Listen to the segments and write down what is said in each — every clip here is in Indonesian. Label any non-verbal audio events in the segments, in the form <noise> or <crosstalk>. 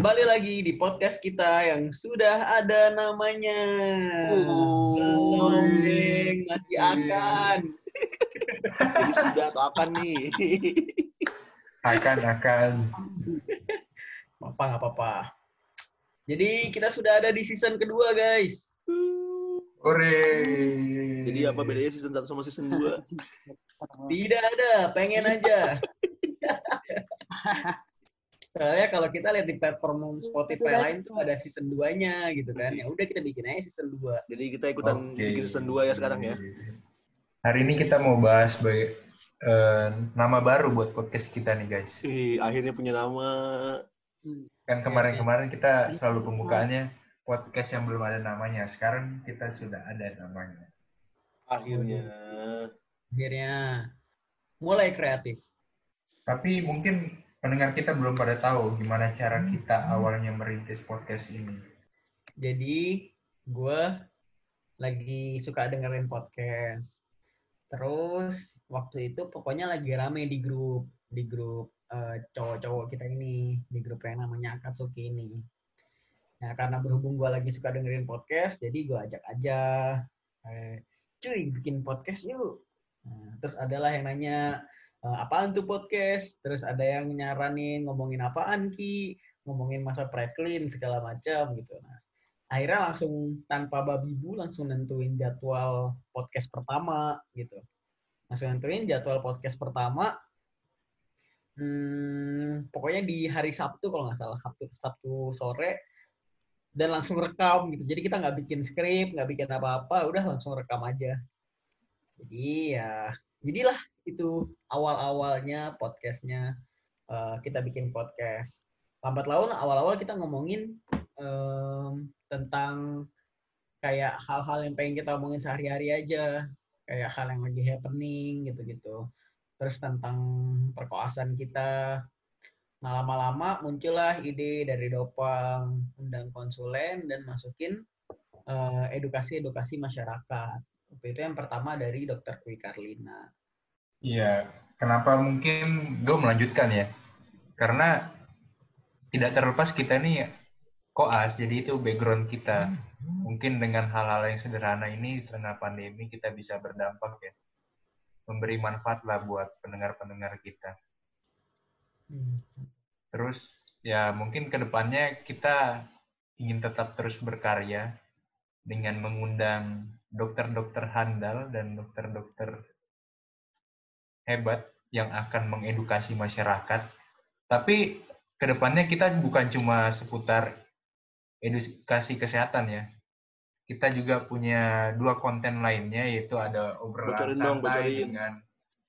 Kembali lagi di podcast kita yang sudah ada namanya. Oh. Belum, Deng. masih akan. <laughs> Ini sudah atau apa nih? akan akan Apa nggak apa-apa. Jadi kita sudah ada di season kedua, guys. Ore Jadi apa bedanya season 1 sama season 2? Tidak ada, pengen aja. <laughs> Soalnya kalau kita lihat di platform Spotify lain tuh ada season 2-nya gitu kan. Ya udah kita bikin aja season 2. Jadi kita ikutan Oke. bikin season 2 ya sekarang ya. hari ini kita mau bahas sebagai eh, nama baru buat podcast kita nih guys Ih, akhirnya punya nama. kan kemarin-kemarin kita selalu pembukaannya podcast yang belum ada namanya sekarang kita sudah ada namanya Akhirnya. Akhirnya mulai kreatif. tapi mungkin pendengar kita belum pada tahu gimana cara kita awalnya merintis podcast ini Jadi gue lagi suka dengerin podcast. Terus waktu itu pokoknya lagi rame di grup di grup eh, cowok-cowok kita ini di grup yang namanya Akatsuki ini. Nah karena berhubung gue lagi suka dengerin podcast, jadi gue ajak aja, eh, cuy bikin podcast yuk. Nah, terus adalah yang nanya "Eh, apaan tuh podcast, terus ada yang nyaranin ngomongin apaan ki, ngomongin masa pre-clean segala macam gitu. Nah, akhirnya langsung tanpa babi bu langsung nentuin jadwal podcast pertama gitu. Langsung nentuin jadwal podcast pertama hmm, pokoknya di hari Sabtu kalau nggak salah. Sabtu, Sabtu sore dan langsung rekam gitu. Jadi kita nggak bikin skrip nggak bikin apa-apa udah langsung rekam aja. Jadi ya jadilah itu awal-awalnya podcastnya eh, kita bikin podcast. Lambat laun awal-awal kita ngomongin em, tentang kayak hal-hal yang pengen kita omongin sehari-hari aja. Kayak hal yang lagi happening gitu-gitu. Terus tentang perkoasan kita. Nah lama-lama muncullah ide dari Dopang undang konsulen dan masukin eh, edukasi-edukasi masyarakat. waktu itu yang pertama dari Dr. Kwi Karlina Iya, kenapa mungkin gue melanjutkan ya? Karena tidak terlepas kita ini koas, jadi itu background kita. Mungkin dengan hal-hal yang sederhana ini di tengah pandemi kita bisa berdampak ya. Memberi manfaat lah buat pendengar-pendengar kita. Hmm. Terus ya mungkin ke depannya kita ingin tetap terus berkarya dengan mengundang dokter-dokter handal dan dokter-dokter hebat yang akan mengedukasi masyarakat. Tapi ke depannya kita bukan cuma seputar edukasi kesehatan ya. Kita juga punya dua konten lainnya yaitu ada obrolan Bocorin dong, santai bocorin. dengan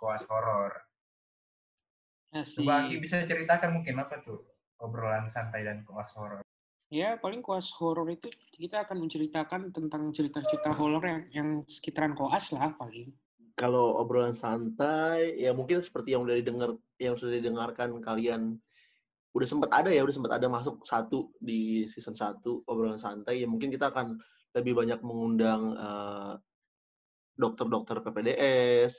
koas horor. Asik. Coba bisa ceritakan mungkin apa tuh obrolan santai dan koas horor. Ya, paling koas horor itu kita akan menceritakan tentang cerita-cerita horor yang, yang sekitaran koas lah paling. Kalau obrolan santai, ya mungkin seperti yang udah didengar, yang sudah didengarkan kalian udah sempat ada ya, udah sempat ada masuk satu di season 1 obrolan santai. Ya mungkin kita akan lebih banyak mengundang eh, dokter-dokter PPDS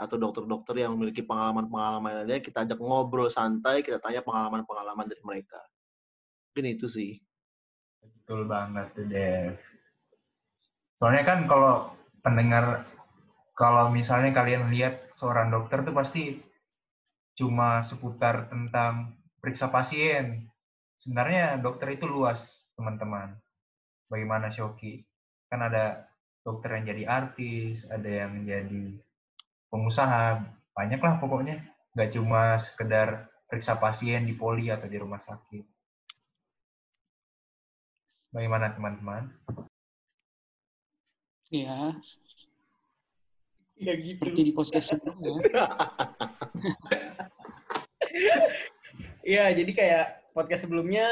atau dokter-dokter yang memiliki pengalaman-pengalaman lainnya. Kita ajak ngobrol santai, kita tanya pengalaman-pengalaman dari mereka. Mungkin itu sih. Betul banget tuh, Dev. Soalnya kan kalau pendengar, kalau misalnya kalian lihat seorang dokter tuh pasti cuma seputar tentang periksa pasien. Sebenarnya dokter itu luas, teman-teman. Bagaimana Shoki? Kan ada dokter yang jadi artis, ada yang jadi pengusaha, banyak lah pokoknya. Nggak cuma sekedar periksa pasien di poli atau di rumah sakit. Bagaimana teman-teman? Ya, ya gitu seperti di podcast sebelumnya. Iya, jadi kayak podcast sebelumnya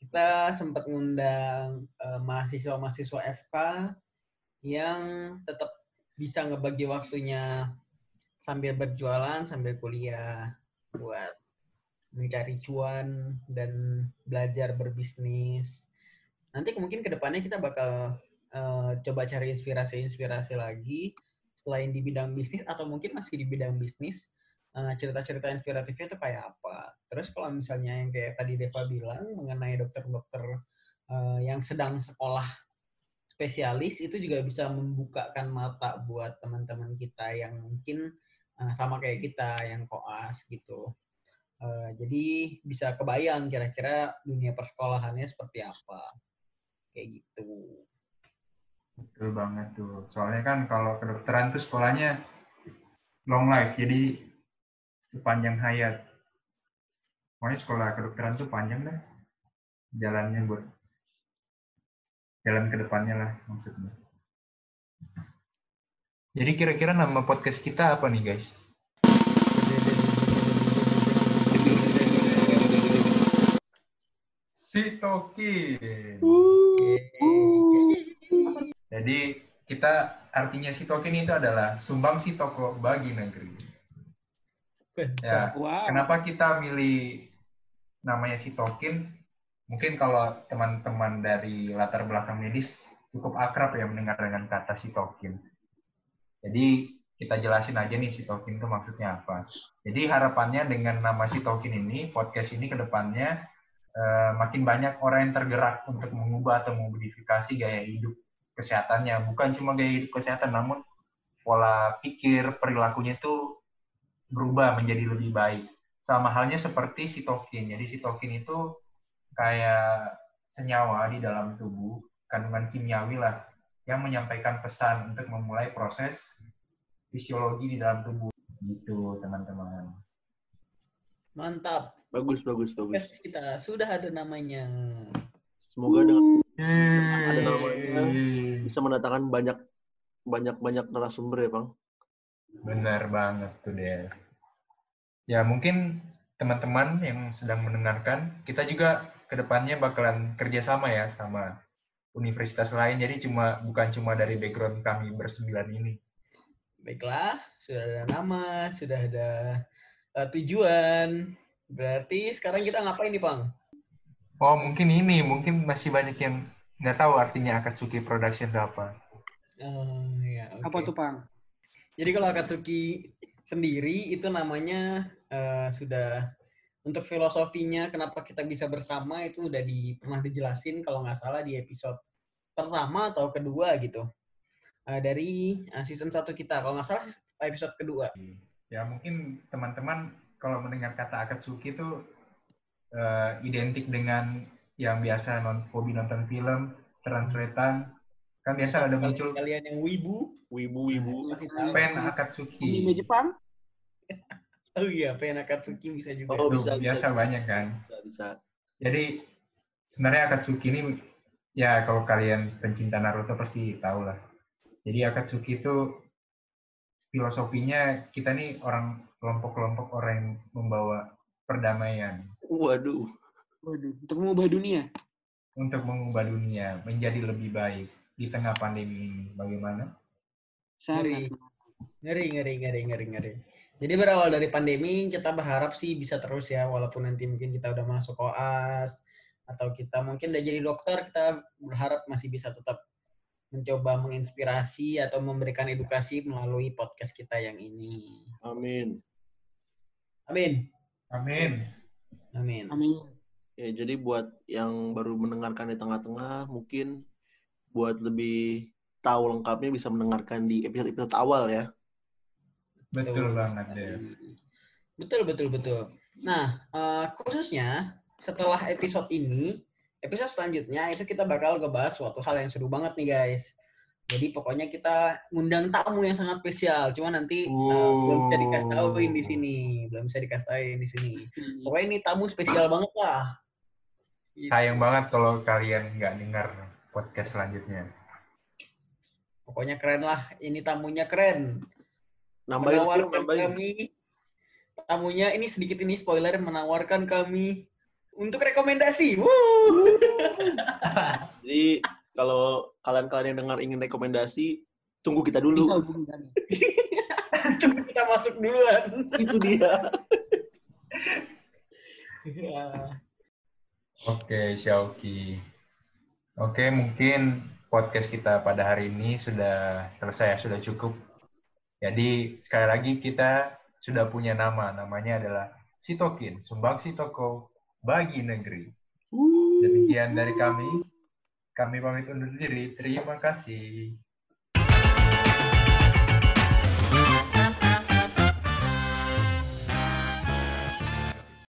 kita sempat ngundang eh, mahasiswa-mahasiswa FK yang tetap bisa ngebagi waktunya sambil berjualan, sambil kuliah buat mencari cuan dan belajar berbisnis. Nanti mungkin ke depannya kita bakal eh, coba cari inspirasi-inspirasi lagi selain di bidang bisnis atau mungkin masih di bidang bisnis eh, cerita-cerita inspiratifnya itu kayak apa. Terus kalau misalnya yang kayak tadi Deva bilang mengenai dokter-dokter eh, yang sedang sekolah spesialis itu juga bisa membukakan mata buat teman-teman kita yang mungkin eh, sama kayak kita yang koas gitu. Eh, jadi bisa kebayang kira-kira dunia persekolahannya seperti apa. Kayak gitu. Betul banget tuh. Soalnya kan kalau kedokteran tuh sekolahnya long life, jadi sepanjang hayat. Pokoknya sekolah kedokteran tuh panjang dah. Jalannya buat jalan ke depannya lah maksudnya. Jadi kira-kira nama podcast kita apa nih guys? Sitokin. Jadi kita artinya sitokin itu adalah sumbang toko bagi negeri. Ya, Wow. kenapa kita milih namanya sitokin? Mungkin kalau teman-teman dari latar belakang medis cukup akrab ya mendengar dengan kata sitokin. Jadi kita jelasin aja nih sitokin itu maksudnya apa. Jadi harapannya dengan nama sitokin ini, podcast ini ke depannya eh, makin banyak orang yang tergerak untuk mengubah atau memodifikasi gaya hidup kesehatannya. Bukan cuma gaya hidup kesehatan, namun pola pikir, perilakunya itu berubah menjadi lebih baik. Sama halnya seperti sitokin. Jadi sitokin itu kayak senyawa di dalam tubuh, kandungan kimiawi lah, yang menyampaikan pesan untuk memulai proses fisiologi di dalam tubuh. Gitu, teman-teman. Mantap. Bagus, bagus, bagus. Podcast kita sudah ada namanya. Semoga dengan Ada namanya. bisa mendatangkan banyak banyak banyak narasumber ya, Bang. Benar banget tuh, Der. Ya, mungkin teman-teman yang sedang mendengarkan, kita juga ke depannya bakalan kerjasama ya sama universitas lain. Jadi cuma bukan cuma dari background kami bersembilan ini. Baiklah, sudah ada nama, sudah ada eh, tujuan. Berarti sekarang kita ngapain nih, Bang? Oh, mungkin ini, mungkin masih banyak yang nggak tahu artinya Akatsuki Production itu apa. Oh, ya, oke. Apa tuh, Pang? Jadi kalau Akatsuki sendiri itu namanya eh, sudah untuk filosofinya kenapa kita bisa bersama itu udah di, pernah dijelasin kalau nggak salah di episode pertama atau kedua gitu. Eh, dari eh, season 1 kita. Kalau nggak salah episode kedua. Ya, mungkin teman-teman kalau mendengar kata Akatsuki itu eh, identik dengan yang biasa non hobi nonton film, translatean, kan biasa ada muncul kalian yang wibu, Wibu, wibu. tahu. pen Akatsuki. Anime Jepang? <laughs> Oh iya, pen Akatsuki bisa juga. Oh, Tuh, bisa, biasa bisa. banyak kan. Bisa, bisa. Jadi sebenarnya Akatsuki ini ya kalau kalian pencinta Naruto pasti tahu lah. Jadi Akatsuki itu filosofinya kita nih orang kelompok-kelompok orang yang membawa perdamaian Waduh. Waduh, untuk mengubah dunia. untuk mengubah dunia menjadi lebih baik di tengah pandemi ini. Bagaimana? Sangat. Ngeri, ngeri, ngeri, ngeri, ngeri. Jadi berawal dari pandemi, kita berharap sih bisa terus ya, walaupun nanti mungkin kita udah masuk koas, atau kita mungkin udah jadi dokter, kita berharap masih bisa tetap mencoba menginspirasi atau memberikan edukasi melalui podcast kita yang ini. Amin. Amin. Amin. Amin. Amin. Ya, jadi buat yang baru mendengarkan di tengah-tengah, mungkin buat lebih tahu lengkapnya bisa mendengarkan di episode-episode awal ya. Betul banget, Dev. Betul, betul, betul. Nah, eh, khususnya setelah episode ini, episode selanjutnya itu kita bakal ngebahas suatu hal yang seru banget nih guys. Jadi pokoknya kita ngundang tamu yang sangat spesial. Cuma nanti eh, belum bisa dikasih tauin di sini, belum bisa dikasih tauin di sini. Pokoknya ini tamu spesial banget lah. Sayang banget kalau kalian nggak dengar podcast selanjutnya. Pokoknya keren lah. Ini tamunya keren. Nambahin, menawarkan nambahin. kami tamunya ini sedikit ini spoiler menawarkan kami untuk rekomendasi. Wuh. <laughs> Jadi kalau kalian-kalian yang dengar ingin rekomendasi, tunggu kita Bisa dulu. hubungi kami. <laughs> Tunggu kita masuk duluan. Itu dia. Ya. Oke, Xiaoki. Oke, mungkin podcast kita pada hari ini sudah selesai, ya, sudah cukup. Jadi, sekali lagi kita sudah punya nama. Namanya adalah Sitokin, Sumbangsi Toko Bagi Negeri. Demikian dari kami. Kami pamit undur diri. Terima kasih.